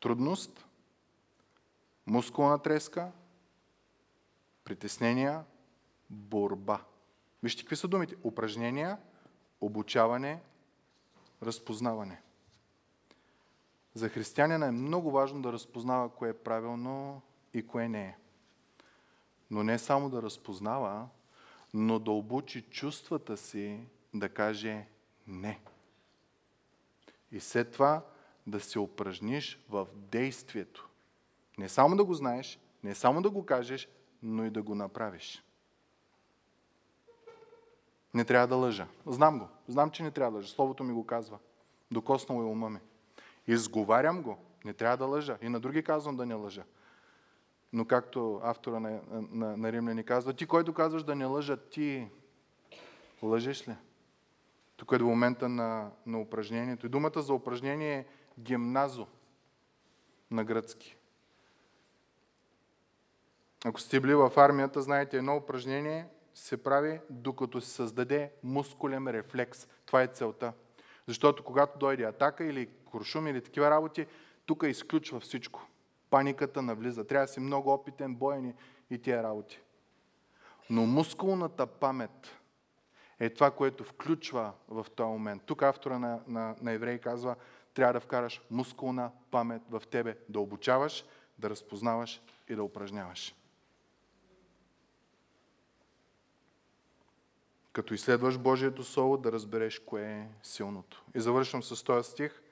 трудност, мускулна треска, притеснения, борба. Вижте какви са думите. Упражнения, обучаване, разпознаване. За християнина е много важно да разпознава кое е правилно и кое не е. Но не само да разпознава, но да обучи чувствата си да каже не. И след това да се упражниш в действието. Не само да го знаеш, не само да го кажеш, но и да го направиш. Не трябва да лъжа. Знам го. Знам, че не трябва да лъжа. Словото ми го казва. Докоснало е ума ми. Изговарям го. Не трябва да лъжа. И на други казвам да не лъжа. Но както автора на, на, на Римляни казва, ти който казваш да не лъжа, ти лъжеш ли? Тук е до момента на, на упражнението. И думата за упражнение е гимназо на гръцки. Ако сте били в армията, знаете, едно упражнение се прави, докато се създаде мускулен рефлекс. Това е целта. Защото когато дойде атака или куршум или такива работи, тук изключва всичко. Паниката навлиза. Трябва да си много опитен, боен и тия работи. Но мускулната памет е това, което включва в този момент. Тук автора на, на, на Еврей казва, трябва да вкараш мускулна памет в тебе, да обучаваш, да разпознаваш и да упражняваш. Като изследваш Божието Слово, да разбереш кое е силното. И завършвам с този стих.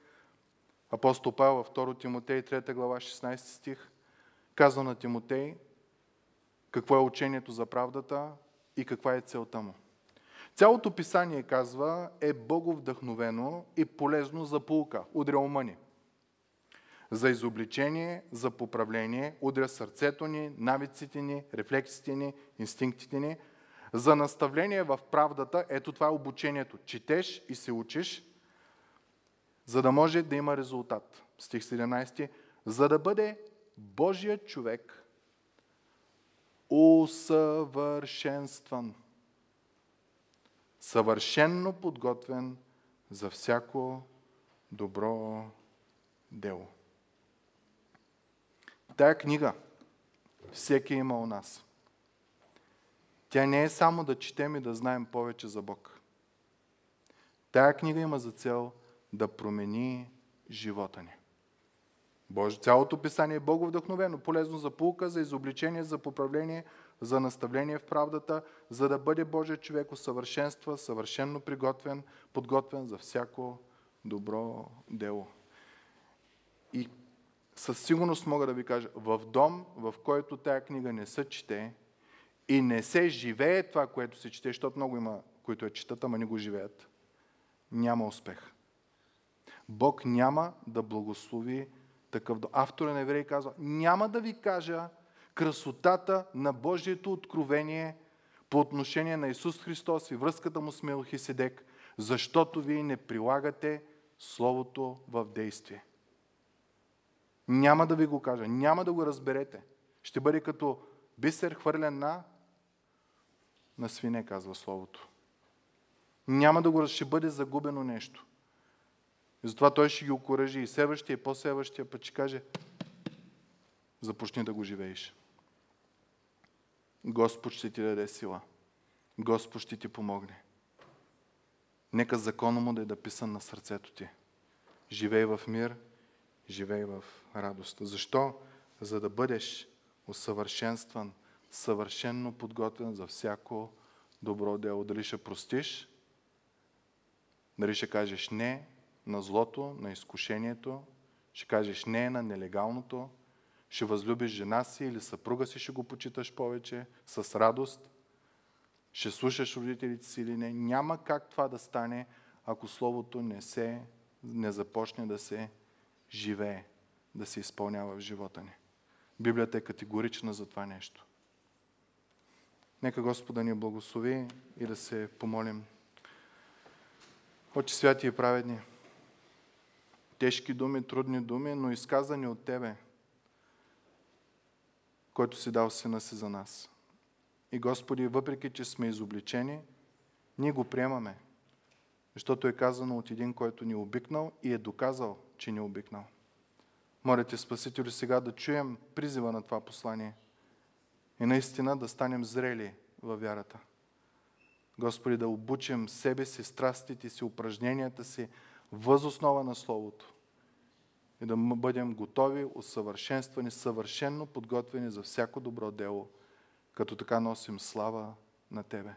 Апостол Павел във 2 Тимотей, 3 глава, 16 стих, казва на Тимотей какво е учението за правдата и каква е целта му. Цялото писание, казва, е боговдъхновено и полезно за полука, удря ума ни. За изобличение, за поправление, удря сърцето ни, навиците ни, рефлексите ни, инстинктите ни. За наставление в правдата, ето това е обучението. Четеш и се учиш, за да може да има резултат. Стих 17. За да бъде Божият човек усъвършенстван съвършенно подготвен за всяко добро дело. Тая книга всеки има у нас. Тя не е само да четем и да знаем повече за Бог. Тая книга има за цел да промени живота ни. Боже, цялото писание е Боговдъхновено, полезно за пулка, за изобличение, за поправление, за наставление в правдата, за да бъде Божия човек усъвършенства, съвършенно приготвен, подготвен за всяко добро дело. И със сигурност мога да ви кажа, в дом, в който тая книга не се чете и не се живее това, което се чете, защото много има, които я четат, ама не го живеят, няма успех. Бог няма да благослови такъв дом. Автора на Евреи казва, няма да ви кажа красотата на Божието откровение по отношение на Исус Христос и връзката му с Мелхиседек, защото вие не прилагате Словото в действие. Няма да ви го кажа, няма да го разберете. Ще бъде като бисер хвърлен на, на свине, казва Словото. Няма да го ще бъде загубено нещо. И затова той ще ги окоръжи и севащия, и по-севащия, път ще каже, започни да го живееш. Господ ще ти даде сила. Господ ще ти помогне. Нека закона му да е написан на сърцето ти. Живей в мир, живей в радост. Защо? За да бъдеш усъвършенстван, съвършенно подготвен за всяко добро дело. Дали ще простиш, дали ще кажеш не на злото, на изкушението, ще кажеш не на нелегалното, ще възлюбиш жена си или съпруга си, ще го почиташ повече, с радост, ще слушаш родителите си или не. Няма как това да стане, ако Словото не, се, не започне да се живее, да се изпълнява в живота ни. Библията е категорична за това нещо. Нека Господа ни благослови и да се помолим. Отче святи и праведни, тежки думи, трудни думи, но изказани от Тебе – който си дал сина си за нас. И Господи, въпреки, че сме изобличени, ние го приемаме, защото е казано от един, който ни е обикнал и е доказал, че ни е обикнал. Моля ти, Спасителю, сега да чуем призива на това послание и наистина да станем зрели във вярата. Господи, да обучим себе си, страстите си, упражненията си, възоснова на Словото и да бъдем готови, усъвършенствани, съвършенно подготвени за всяко добро дело, като така носим слава на Тебе.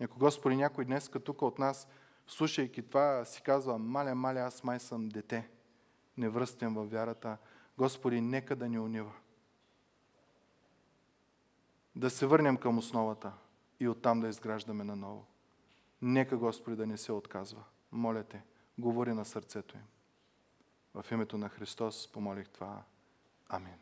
Ако Господи някой днес тук от нас, слушайки това, си казва, маля, маля, аз май съм дете, не връстен във вярата, Господи, нека да ни унива. Да се върнем към основата и оттам да изграждаме наново. Нека Господи да не се отказва. Моля Те, говори на сърцето им. В името на Христос помолих това. Амин.